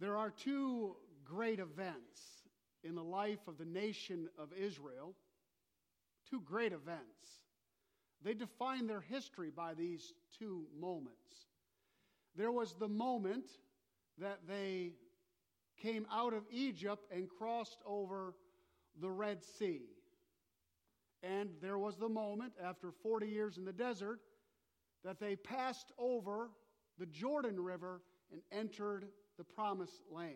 There are two great events in the life of the nation of Israel. Two great events. They define their history by these two moments. There was the moment that they came out of Egypt and crossed over the Red Sea. And there was the moment, after 40 years in the desert, that they passed over the Jordan River and entered the promised land.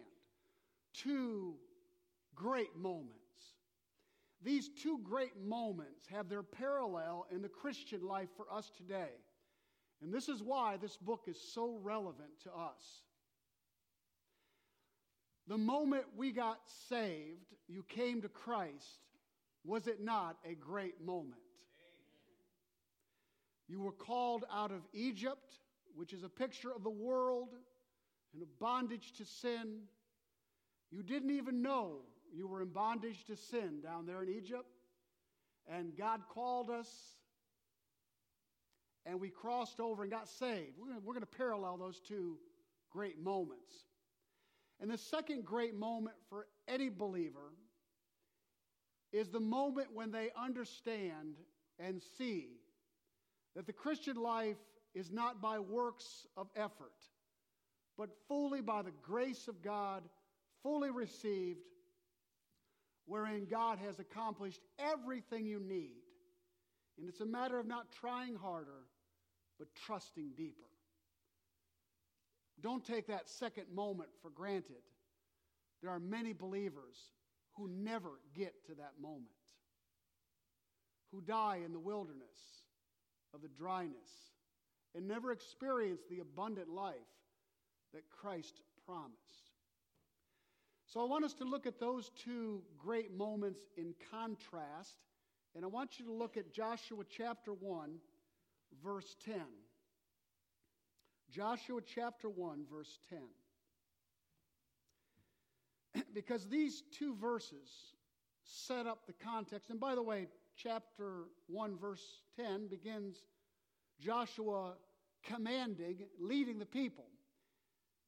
Two great moments. These two great moments have their parallel in the Christian life for us today. And this is why this book is so relevant to us. The moment we got saved, you came to Christ, was it not a great moment? Amen. You were called out of Egypt, which is a picture of the world and a bondage to sin. You didn't even know you were in bondage to sin down there in Egypt. And God called us, and we crossed over and got saved. We're going to parallel those two great moments. And the second great moment for any believer is the moment when they understand and see that the Christian life is not by works of effort, but fully by the grace of God, fully received, wherein God has accomplished everything you need. And it's a matter of not trying harder, but trusting deeper. Don't take that second moment for granted. There are many believers who never get to that moment, who die in the wilderness of the dryness and never experience the abundant life that Christ promised. So I want us to look at those two great moments in contrast, and I want you to look at Joshua chapter 1, verse 10. Joshua chapter 1, verse 10. because these two verses set up the context. And by the way, chapter 1, verse 10 begins Joshua commanding, leading the people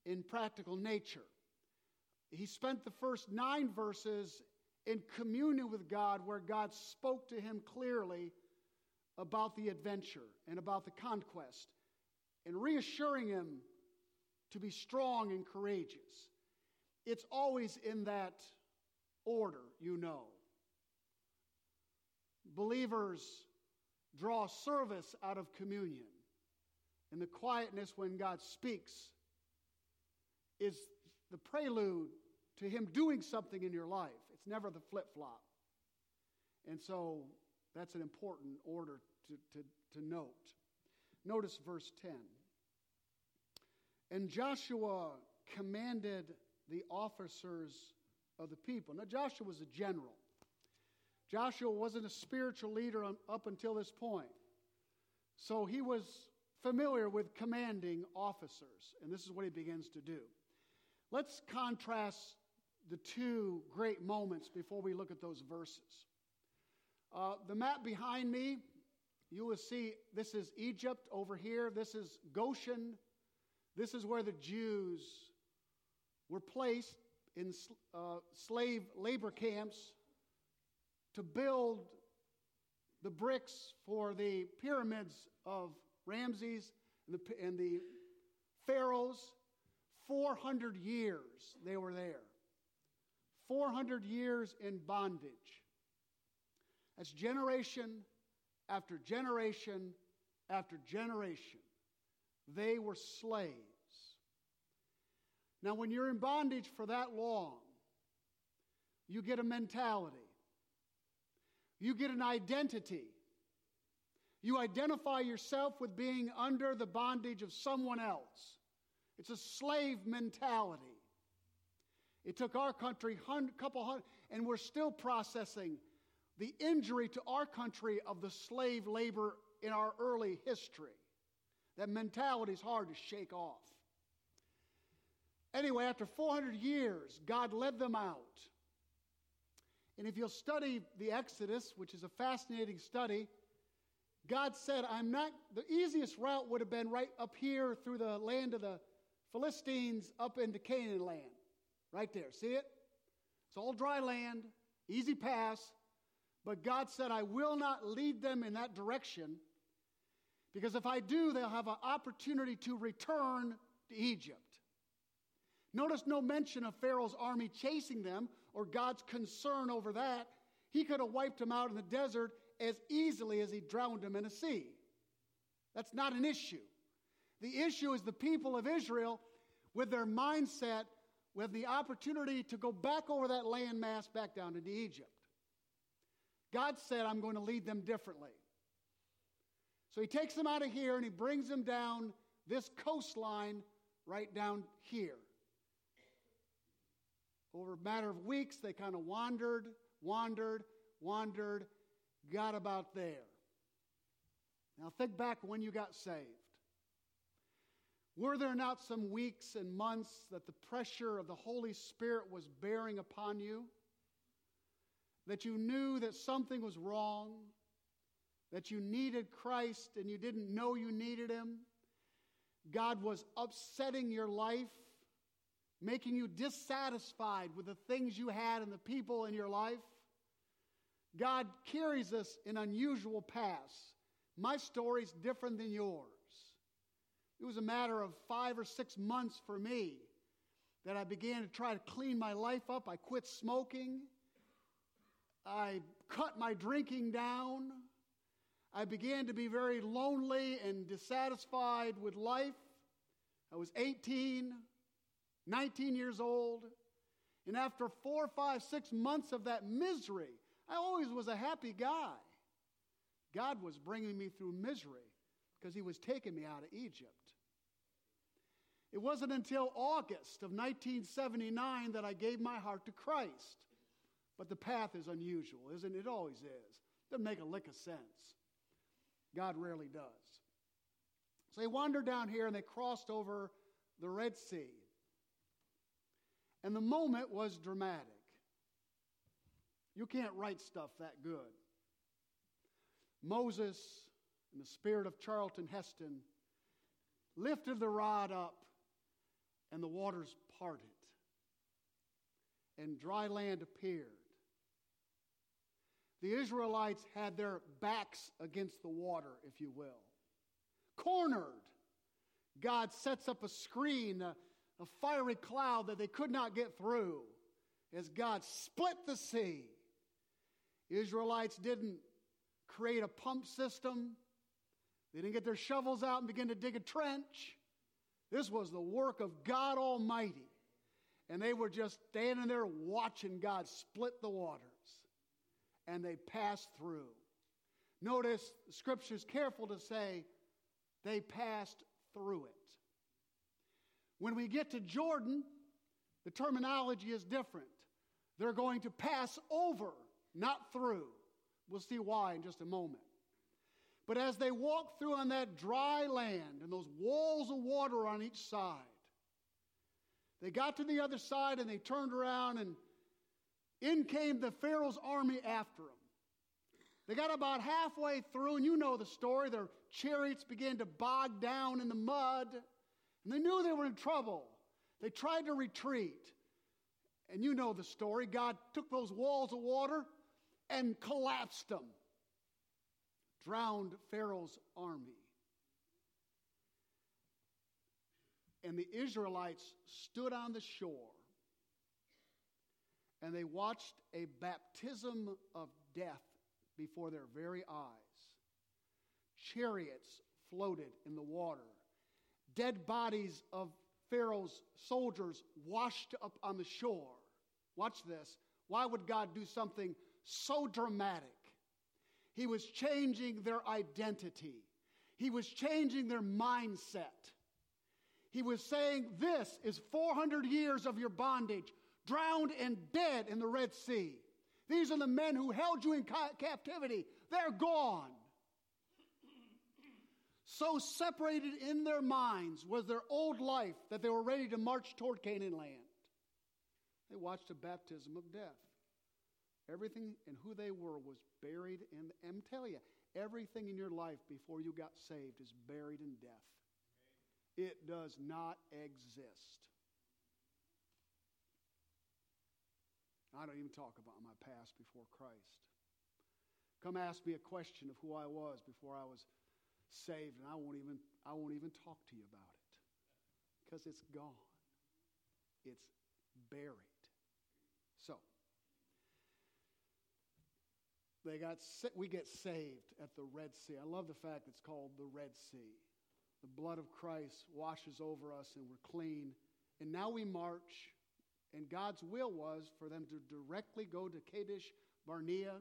in practical nature. He spent the first nine verses in communion with God, where God spoke to him clearly about the adventure and about the conquest and reassuring him to be strong and courageous. It's always in that order, you know. Believers draw service out of communion. And the quietness when God speaks is the prelude to Him doing something in your life. It's never the flip flop. And so that's an important order to, to, to note. Notice verse 10. And Joshua commanded the officers of the people. Now, Joshua was a general. Joshua wasn't a spiritual leader up until this point. So he was familiar with commanding officers, and this is what he begins to do. Let's contrast the two great moments before we look at those verses. Uh, the map behind me you will see this is Egypt over here. This is Goshen. This is where the Jews were placed in uh, slave labor camps to build the bricks for the pyramids of Ramses and the, and the pharaohs. 400 years they were there. 400 years in bondage. That's generation after generation after generation, they were slaves. Now, when you're in bondage for that long, you get a mentality, you get an identity. You identify yourself with being under the bondage of someone else. It's a slave mentality. It took our country a couple hundred, and we're still processing the injury to our country of the slave labor in our early history. That mentality is hard to shake off. Anyway, after 400 years, God led them out. And if you'll study the Exodus, which is a fascinating study, God said, I'm not, the easiest route would have been right up here through the land of the Philistines up into Canaan land. Right there. See it? It's all dry land, easy pass. But God said, I will not lead them in that direction because if I do, they'll have an opportunity to return to Egypt. Notice no mention of Pharaoh's army chasing them or God's concern over that. He could have wiped them out in the desert as easily as he drowned them in a sea. That's not an issue. The issue is the people of Israel with their mindset with the opportunity to go back over that landmass back down into Egypt. God said, I'm going to lead them differently. So he takes them out of here and he brings them down this coastline right down here. Over a matter of weeks, they kind of wandered, wandered, wandered, got about there. Now think back when you got saved. Were there not some weeks and months that the pressure of the Holy Spirit was bearing upon you? That you knew that something was wrong? That you needed Christ and you didn't know you needed Him? God was upsetting your life, making you dissatisfied with the things you had and the people in your life? God carries us in unusual paths. My story's different than yours. It was a matter of five or six months for me that I began to try to clean my life up. I quit smoking. I cut my drinking down. I began to be very lonely and dissatisfied with life. I was 18, 19 years old. And after four, five, six months of that misery, I always was a happy guy. God was bringing me through misery because He was taking me out of Egypt. It wasn't until August of 1979 that I gave my heart to Christ. But the path is unusual, isn't it? It always is. Doesn't make a lick of sense. God rarely does. So they wandered down here and they crossed over the Red Sea. And the moment was dramatic. You can't write stuff that good. Moses, in the spirit of Charlton Heston, lifted the rod up and the waters parted, and dry land appeared. The Israelites had their backs against the water, if you will. Cornered, God sets up a screen, a, a fiery cloud that they could not get through as God split the sea. Israelites didn't create a pump system. They didn't get their shovels out and begin to dig a trench. This was the work of God Almighty. And they were just standing there watching God split the waters. And they passed through. Notice the scripture is careful to say they passed through it. When we get to Jordan, the terminology is different. They're going to pass over, not through. We'll see why in just a moment. But as they walked through on that dry land and those walls of water on each side, they got to the other side and they turned around and in came the Pharaoh's army after them. They got about halfway through, and you know the story. Their chariots began to bog down in the mud, and they knew they were in trouble. They tried to retreat. And you know the story. God took those walls of water and collapsed them drowned Pharaoh's army. And the Israelites stood on the shore and they watched a baptism of death before their very eyes. Chariots floated in the water, dead bodies of Pharaoh's soldiers washed up on the shore. Watch this. Why would God do something so dramatic? He was changing their identity. He was changing their mindset. He was saying, This is 400 years of your bondage, drowned and dead in the Red Sea. These are the men who held you in ca- captivity. They're gone. So separated in their minds was their old life that they were ready to march toward Canaan land. They watched a baptism of death. Everything and who they were was buried in. I'm telling you, everything in your life before you got saved is buried in death. It does not exist. I don't even talk about my past before Christ. Come ask me a question of who I was before I was saved, and I won't even, I won't even talk to you about it because it's gone. It's buried. So, they got we get saved at the Red Sea. I love the fact it's called the Red Sea. The blood of Christ washes over us and we're clean. And now we march and God's will was for them to directly go to Kadesh Barnea,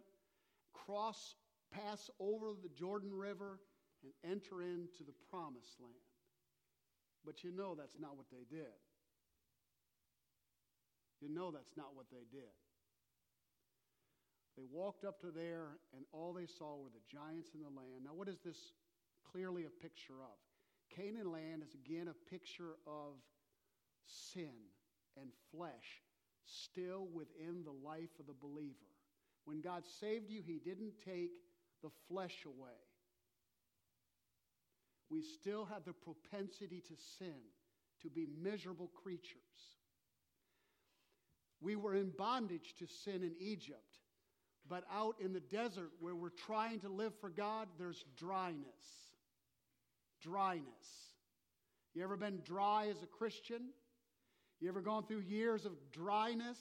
cross, pass over the Jordan River, and enter into the promised land. But you know that's not what they did. You know that's not what they did. They walked up to there, and all they saw were the giants in the land. Now, what is this clearly a picture of? Canaan land is again a picture of sin and flesh still within the life of the believer. When God saved you, He didn't take the flesh away. We still have the propensity to sin, to be miserable creatures. We were in bondage to sin in Egypt, but out in the desert where we're trying to live for God, there's dryness. Dryness. You ever been dry as a Christian? You ever gone through years of dryness?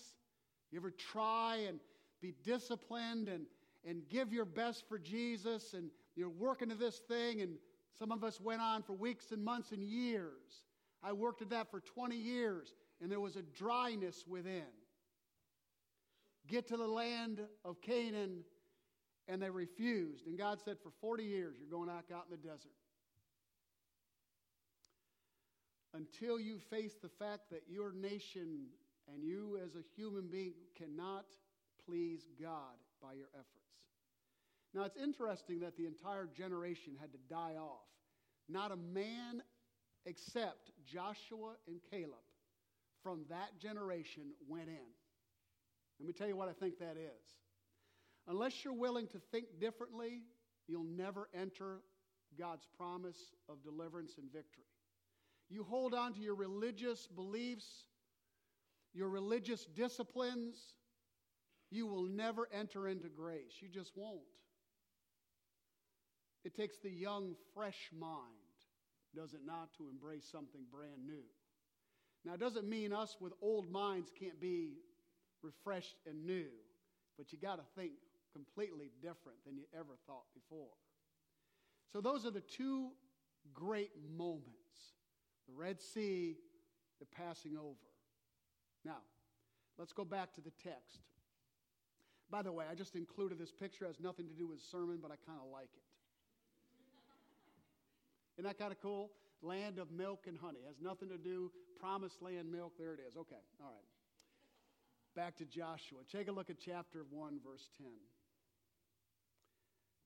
You ever try and be disciplined and, and give your best for Jesus and you're working to this thing and some of us went on for weeks and months and years. I worked at that for 20 years and there was a dryness within. Get to the land of Canaan and they refused. And God said, For 40 years, you're going back out in the desert until you face the fact that your nation and you as a human being cannot please God by your efforts. Now, it's interesting that the entire generation had to die off. Not a man except Joshua and Caleb from that generation went in. Let me tell you what I think that is. Unless you're willing to think differently, you'll never enter God's promise of deliverance and victory you hold on to your religious beliefs, your religious disciplines, you will never enter into grace. You just won't. It takes the young, fresh mind, does it not, to embrace something brand new. Now, it doesn't mean us with old minds can't be refreshed and new, but you got to think completely different than you ever thought before. So, those are the two great moments the Red Sea, the passing over. Now, let's go back to the text. By the way, I just included this picture. It has nothing to do with sermon, but I kind of like it. Isn't that kind of cool? Land of milk and honey. It has nothing to do, promised land milk. There it is. Okay, all right. Back to Joshua. Take a look at chapter 1, verse 10.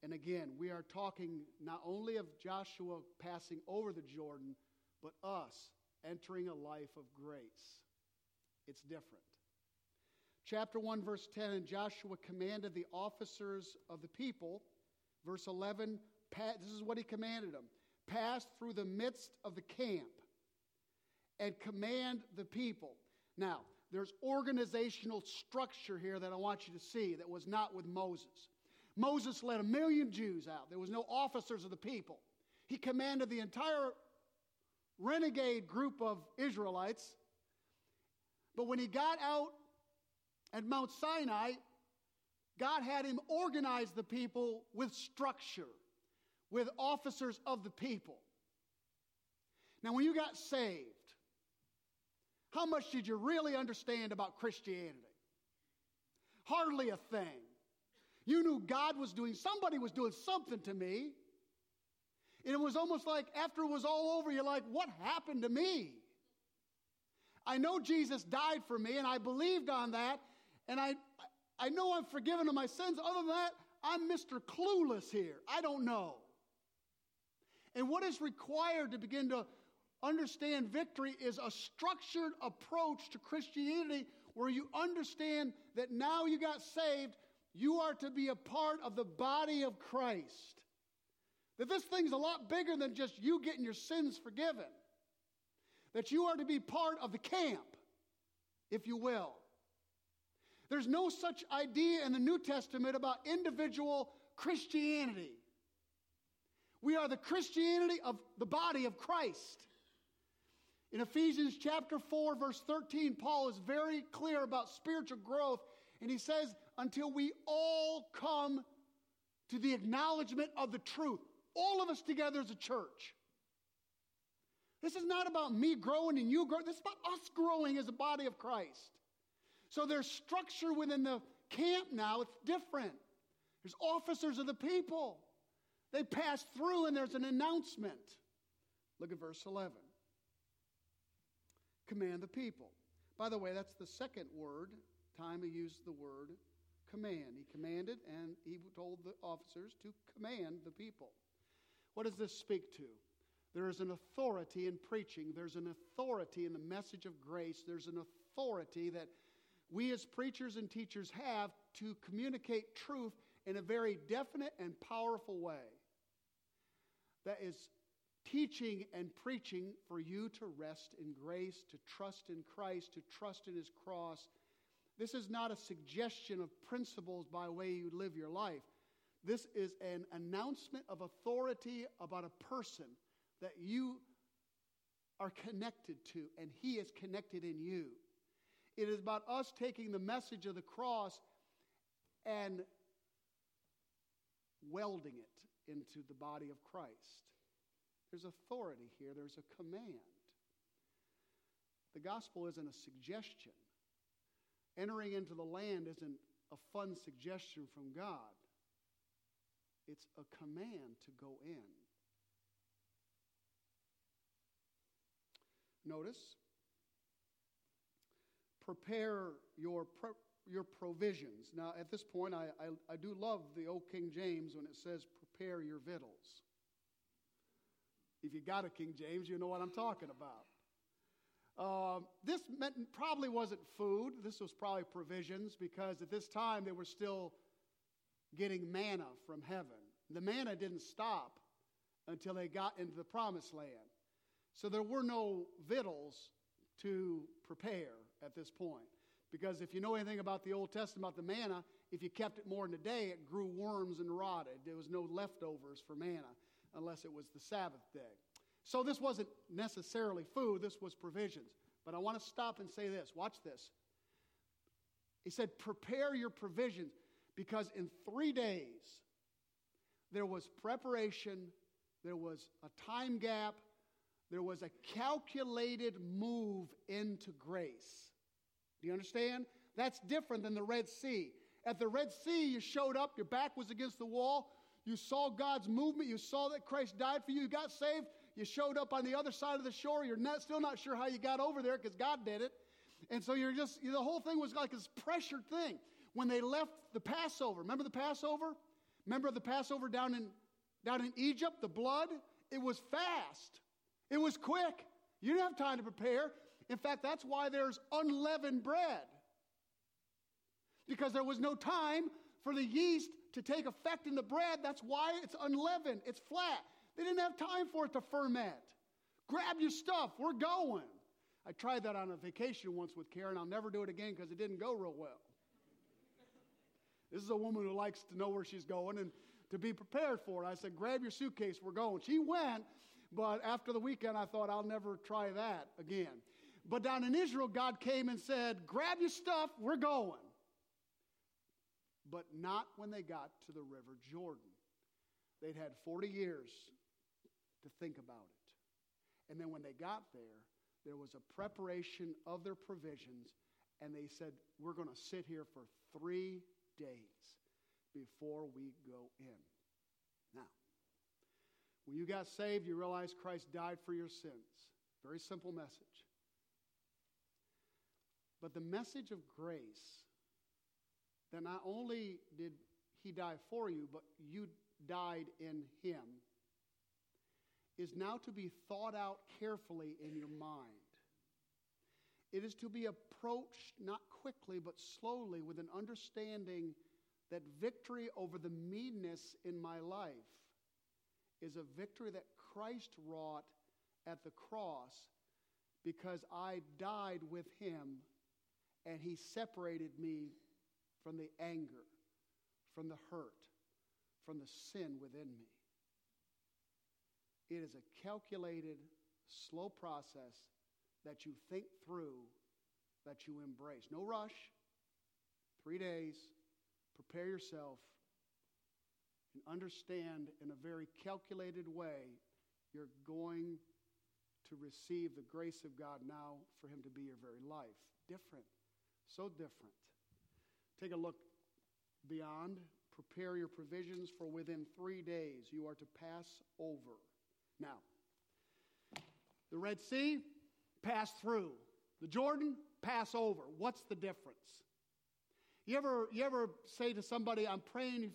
And again, we are talking not only of Joshua passing over the Jordan, but us entering a life of grace. It's different. Chapter 1, verse 10 And Joshua commanded the officers of the people, verse 11, this is what he commanded them pass through the midst of the camp and command the people. Now, there's organizational structure here that I want you to see that was not with Moses. Moses led a million Jews out, there was no officers of the people. He commanded the entire renegade group of Israelites. But when he got out at Mount Sinai, God had him organize the people with structure, with officers of the people. Now, when you got saved, how much did you really understand about Christianity? Hardly a thing. You knew God was doing, somebody was doing something to me. And it was almost like after it was all over, you're like, what happened to me? I know Jesus died for me, and I believed on that, and I, I know I'm forgiven of my sins. Other than that, I'm Mr. Clueless here. I don't know. And what is required to begin to understand victory is a structured approach to Christianity where you understand that now you got saved, you are to be a part of the body of Christ. That this thing's a lot bigger than just you getting your sins forgiven. That you are to be part of the camp, if you will. There's no such idea in the New Testament about individual Christianity. We are the Christianity of the body of Christ. In Ephesians chapter 4, verse 13, Paul is very clear about spiritual growth, and he says, Until we all come to the acknowledgement of the truth, all of us together as a church. This is not about me growing and you growing, this is about us growing as a body of Christ. So there's structure within the camp now, it's different. There's officers of the people. They pass through and there's an announcement. Look at verse 11. Command the people. By the way, that's the second word, time he used the word command. He commanded and he told the officers to command the people. What does this speak to? There is an authority in preaching, there's an authority in the message of grace, there's an authority that we as preachers and teachers have to communicate truth in a very definite and powerful way. That is teaching and preaching for you to rest in grace, to trust in Christ, to trust in His cross. This is not a suggestion of principles by way you live your life. This is an announcement of authority about a person that you are connected to, and He is connected in you. It is about us taking the message of the cross and welding it into the body of Christ. There's authority here, there's a command. The gospel isn't a suggestion. Entering into the land isn't a fun suggestion from God, it's a command to go in. Notice, prepare your, pro- your provisions. Now, at this point, I, I, I do love the old King James when it says, prepare your victuals. If you got a King James, you know what I'm talking about. Uh, this meant, probably wasn't food. This was probably provisions because at this time they were still getting manna from heaven. The manna didn't stop until they got into the promised land. So there were no victuals to prepare at this point. Because if you know anything about the Old Testament, about the manna, if you kept it more than a day, it grew worms and rotted. There was no leftovers for manna unless it was the Sabbath day. So this wasn't necessarily food, this was provisions. But I want to stop and say this watch this. He said, Prepare your provisions because in three days there was preparation, there was a time gap, there was a calculated move into grace. Do you understand? That's different than the Red Sea. At the Red Sea, you showed up, your back was against the wall, you saw God's movement, you saw that Christ died for you, you got saved, you showed up on the other side of the shore, you're not, still not sure how you got over there because God did it. And so you're just, the whole thing was like this pressured thing. When they left the Passover, remember the Passover? Remember the Passover down in, down in Egypt, the blood? It was fast. It was quick. You didn't have time to prepare. In fact, that's why there's unleavened bread. Because there was no time for the yeast to take effect in the bread. That's why it's unleavened, it's flat. They didn't have time for it to ferment. Grab your stuff, we're going. I tried that on a vacation once with Karen. I'll never do it again because it didn't go real well. This is a woman who likes to know where she's going and to be prepared for it. I said, Grab your suitcase, we're going. She went, but after the weekend, I thought, I'll never try that again. But down in Israel, God came and said, Grab your stuff, we're going. But not when they got to the River Jordan. They'd had 40 years to think about it. And then when they got there, there was a preparation of their provisions, and they said, We're going to sit here for three days before we go in. Now, when you got saved, you realized Christ died for your sins. Very simple message. But the message of grace that not only did he die for you, but you died in him, is now to be thought out carefully in your mind. It is to be approached not quickly, but slowly with an understanding that victory over the meanness in my life is a victory that Christ wrought at the cross because I died with him and he separated me from the anger, from the hurt, from the sin within me. It is a calculated, slow process that you think through, that you embrace. No rush. Three days. Prepare yourself and understand in a very calculated way you're going to receive the grace of God now for Him to be your very life. Different. So different. Take a look beyond. Prepare your provisions for within three days you are to pass over. Now, the Red Sea, pass through. The Jordan, pass over. What's the difference? You ever, you ever say to somebody, I'm praying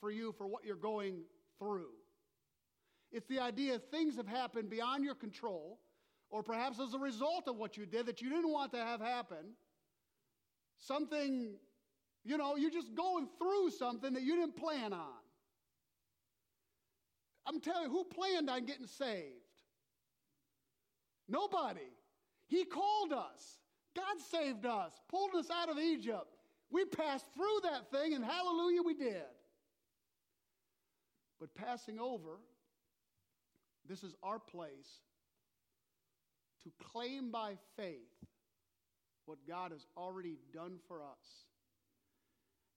for you for what you're going through? It's the idea things have happened beyond your control, or perhaps as a result of what you did that you didn't want to have happen. Something, you know, you're just going through something that you didn't plan on. I'm telling you, who planned on getting saved? Nobody. He called us. God saved us, pulled us out of Egypt. We passed through that thing, and hallelujah, we did. But passing over, this is our place to claim by faith what God has already done for us.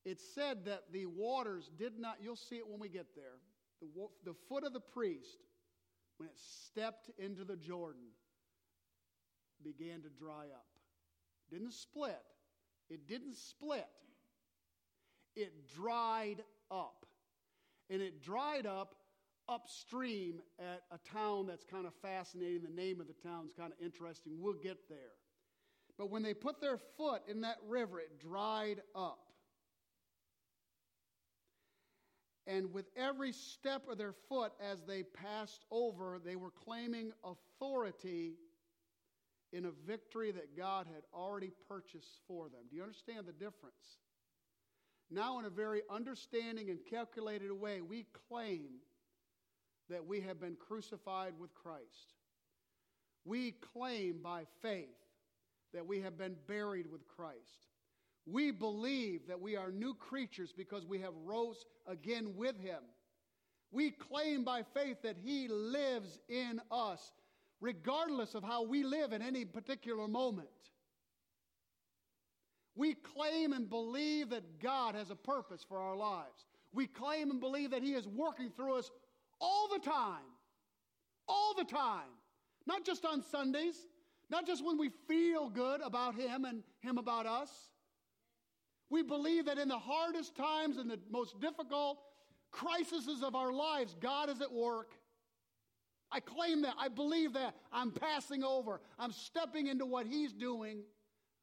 It said that the waters did not, you'll see it when we get there. The, the foot of the priest, when it stepped into the Jordan, began to dry up. Didn't split. It didn't split. It dried up. And it dried up upstream at a town that's kind of fascinating. The name of the town's kind of interesting. We'll get there. But when they put their foot in that river, it dried up. And with every step of their foot as they passed over, they were claiming authority in a victory that God had already purchased for them. Do you understand the difference? Now, in a very understanding and calculated way, we claim that we have been crucified with Christ. We claim by faith that we have been buried with Christ. We believe that we are new creatures because we have rose again with him. We claim by faith that he lives in us regardless of how we live in any particular moment. We claim and believe that God has a purpose for our lives. We claim and believe that He is working through us all the time. All the time. Not just on Sundays, not just when we feel good about Him and Him about us. We believe that in the hardest times and the most difficult crises of our lives, God is at work. I claim that. I believe that. I'm passing over. I'm stepping into what He's doing.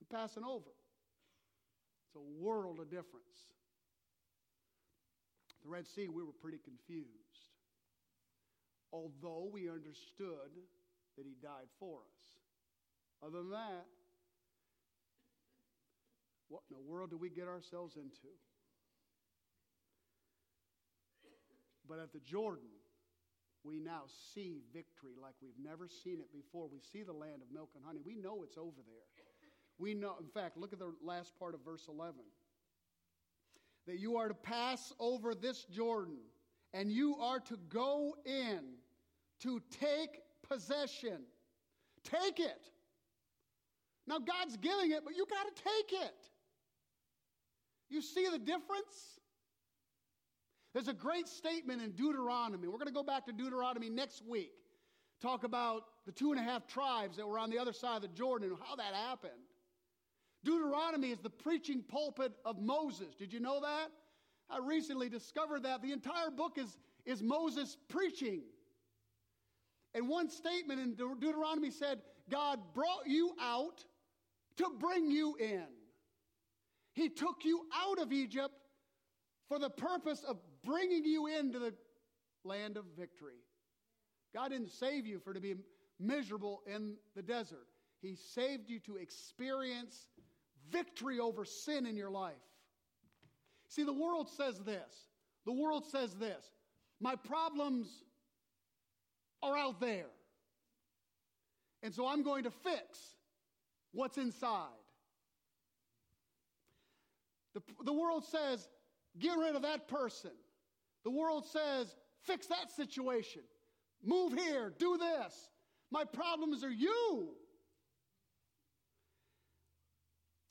I'm passing over. It's a world of difference. The Red Sea, we were pretty confused. Although we understood that He died for us. Other than that, what in the world do we get ourselves into? But at the Jordan, we now see victory like we've never seen it before. We see the land of milk and honey. We know it's over there. We know, in fact, look at the last part of verse 11 that you are to pass over this Jordan and you are to go in to take possession. Take it. Now, God's giving it, but you got to take it. You see the difference? There's a great statement in Deuteronomy. We're going to go back to Deuteronomy next week. Talk about the two and a half tribes that were on the other side of the Jordan and how that happened. Deuteronomy is the preaching pulpit of Moses. Did you know that? I recently discovered that the entire book is, is Moses preaching. And one statement in De- Deuteronomy said, God brought you out to bring you in. He took you out of Egypt for the purpose of bringing you into the land of victory. God didn't save you for to be miserable in the desert. He saved you to experience victory over sin in your life. See, the world says this. The world says this. My problems are out there. And so I'm going to fix what's inside. The, the world says, get rid of that person. The world says, fix that situation. Move here, do this. My problems are you.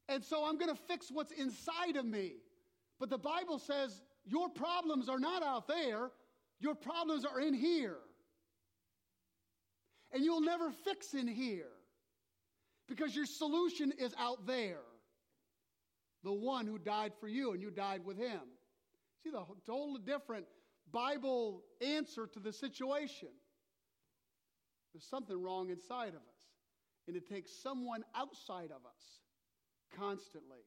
And so I'm going to fix what's inside of me. But the Bible says your problems are not out there, your problems are in here. And you'll never fix in here because your solution is out there. The one who died for you and you died with him. See the totally different Bible answer to the situation. There's something wrong inside of us. And it takes someone outside of us constantly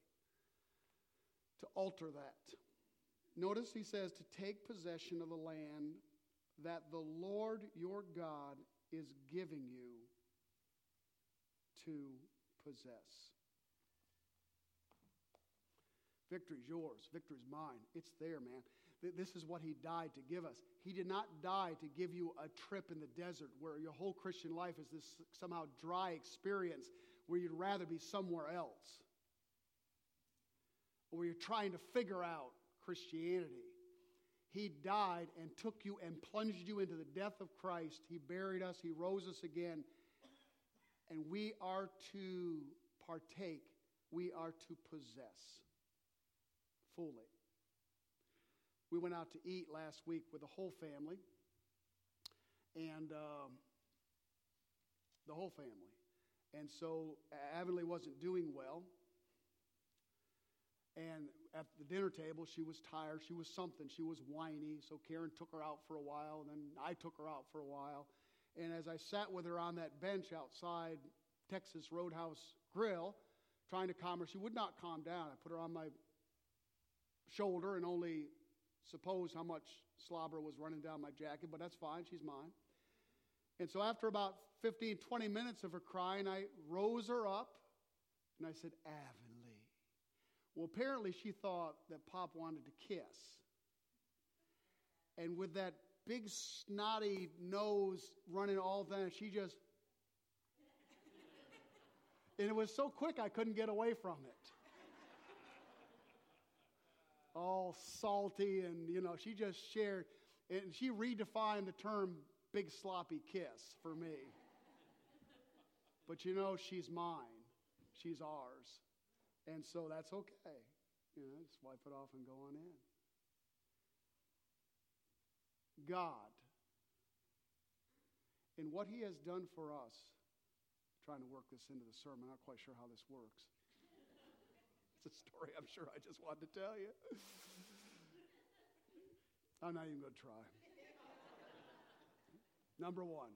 to alter that. Notice he says to take possession of the land that the Lord your God is giving you to possess. Victory's yours. Victory's mine. It's there, man. This is what he died to give us. He did not die to give you a trip in the desert where your whole Christian life is this somehow dry experience where you'd rather be somewhere else. Or where you're trying to figure out Christianity. He died and took you and plunged you into the death of Christ. He buried us, He rose us again. And we are to partake, we are to possess fully. We went out to eat last week with the whole family, and um, the whole family. And so Avonlea wasn't doing well. And at the dinner table, she was tired. She was something. She was whiny. So Karen took her out for a while, and then I took her out for a while. And as I sat with her on that bench outside Texas Roadhouse Grill, trying to calm her, she would not calm down. I put her on my shoulder and only suppose how much slobber was running down my jacket, but that's fine. She's mine. And so after about 15, 20 minutes of her crying, I rose her up and I said, Avonlea. Well, apparently she thought that Pop wanted to kiss. And with that big snotty nose running all down, she just. and it was so quick I couldn't get away from it all salty, and you know, she just shared, and she redefined the term big sloppy kiss for me. but you know, she's mine, she's ours, and so that's okay. You know, just wipe it off and go on in. God, in what He has done for us, trying to work this into the sermon, I'm not quite sure how this works a story I'm sure I just wanted to tell you. I'm not even going to try. Number one,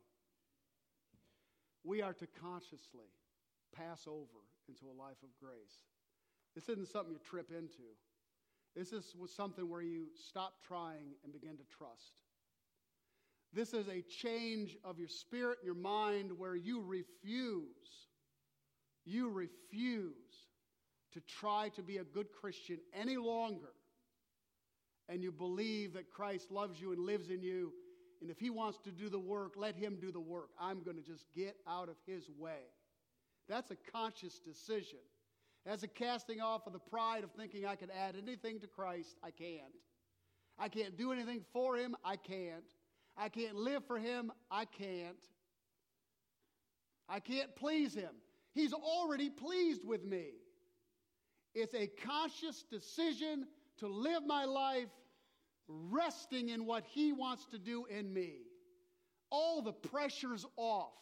we are to consciously pass over into a life of grace. This isn't something you trip into. This is something where you stop trying and begin to trust. This is a change of your spirit and your mind where you refuse, you refuse to try to be a good Christian any longer, and you believe that Christ loves you and lives in you, and if He wants to do the work, let Him do the work. I'm going to just get out of His way. That's a conscious decision. As a casting off of the pride of thinking I can add anything to Christ, I can't. I can't do anything for Him, I can't. I can't live for Him, I can't. I can't please Him. He's already pleased with me. It's a conscious decision to live my life resting in what He wants to do in me. All the pressure's off.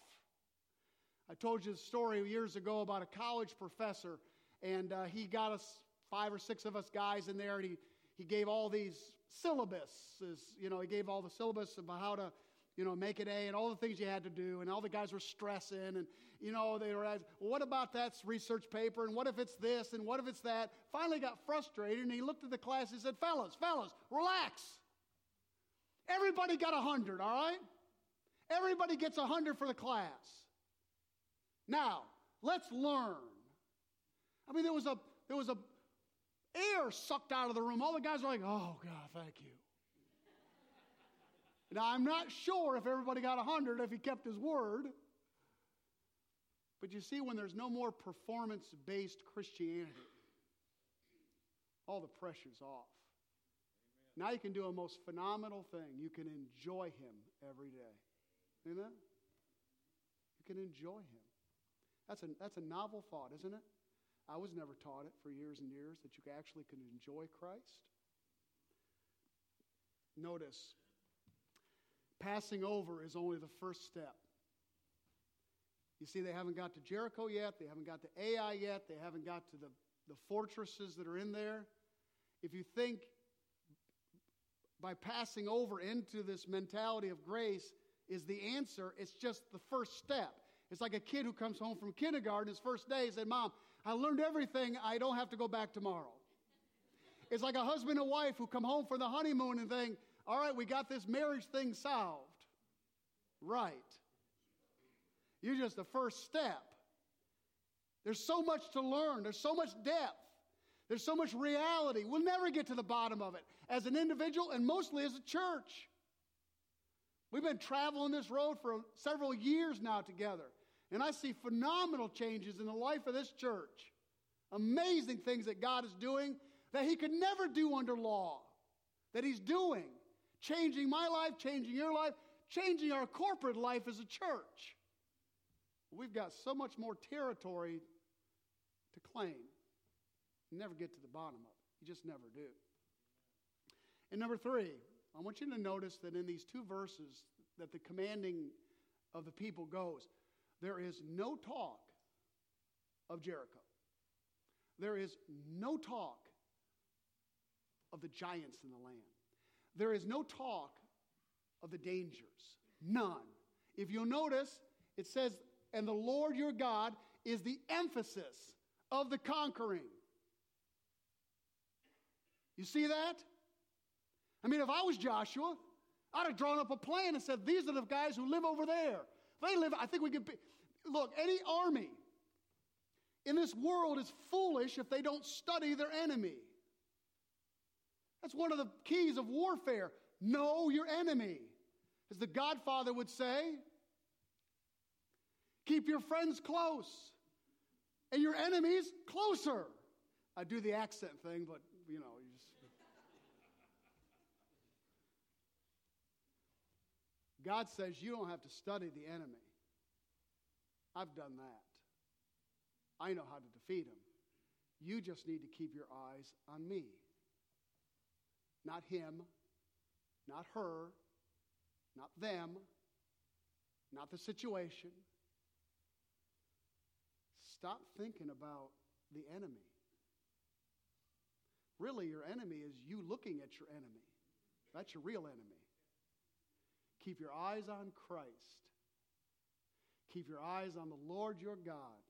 I told you the story years ago about a college professor, and uh, he got us, five or six of us guys in there, and he, he gave all these syllabuses. You know, he gave all the syllabus about how to you know, make it A and all the things you had to do. And all the guys were stressing. And, you know, they were asking, well, what about that research paper? And what if it's this? And what if it's that? Finally got frustrated and he looked at the class and said, fellas, fellas, relax. Everybody got a 100, all right? Everybody gets a 100 for the class. Now, let's learn. I mean, there was a, there was a air sucked out of the room. All the guys were like, oh, God, thank you. Now, I'm not sure if everybody got a 100 if he kept his word. But you see, when there's no more performance based Christianity, all the pressure's off. Now you can do a most phenomenal thing. You can enjoy Him every day. Amen? You can enjoy Him. That's a, that's a novel thought, isn't it? I was never taught it for years and years that you actually can enjoy Christ. Notice, passing over is only the first step. You see, they haven't got to Jericho yet, they haven't got to Ai yet, they haven't got to the, the fortresses that are in there. If you think by passing over into this mentality of grace is the answer, it's just the first step. It's like a kid who comes home from kindergarten his first day said, Mom, I learned everything. I don't have to go back tomorrow. It's like a husband and wife who come home for the honeymoon and think, All right, we got this marriage thing solved. Right. You're just the first step. There's so much to learn, there's so much depth, there's so much reality. We'll never get to the bottom of it as an individual and mostly as a church. We've been traveling this road for several years now together, and I see phenomenal changes in the life of this church. Amazing things that God is doing that He could never do under law, that He's doing. Changing my life, changing your life, changing our corporate life as a church. We've got so much more territory to claim. You never get to the bottom of it. You just never do. And number three, I want you to notice that in these two verses that the commanding of the people goes, there is no talk of Jericho. There is no talk of the giants in the land. There is no talk of the dangers. None. If you'll notice, it says, and the Lord your God is the emphasis of the conquering. You see that? I mean, if I was Joshua, I'd have drawn up a plan and said, These are the guys who live over there. They live, I think we could be. Look, any army in this world is foolish if they don't study their enemy. That's one of the keys of warfare. Know your enemy. As the Godfather would say, keep your friends close and your enemies closer. I do the accent thing, but you know, you just. God says you don't have to study the enemy. I've done that. I know how to defeat him. You just need to keep your eyes on me. Not him, not her, not them, not the situation. Stop thinking about the enemy. Really, your enemy is you looking at your enemy. That's your real enemy. Keep your eyes on Christ. Keep your eyes on the Lord your God.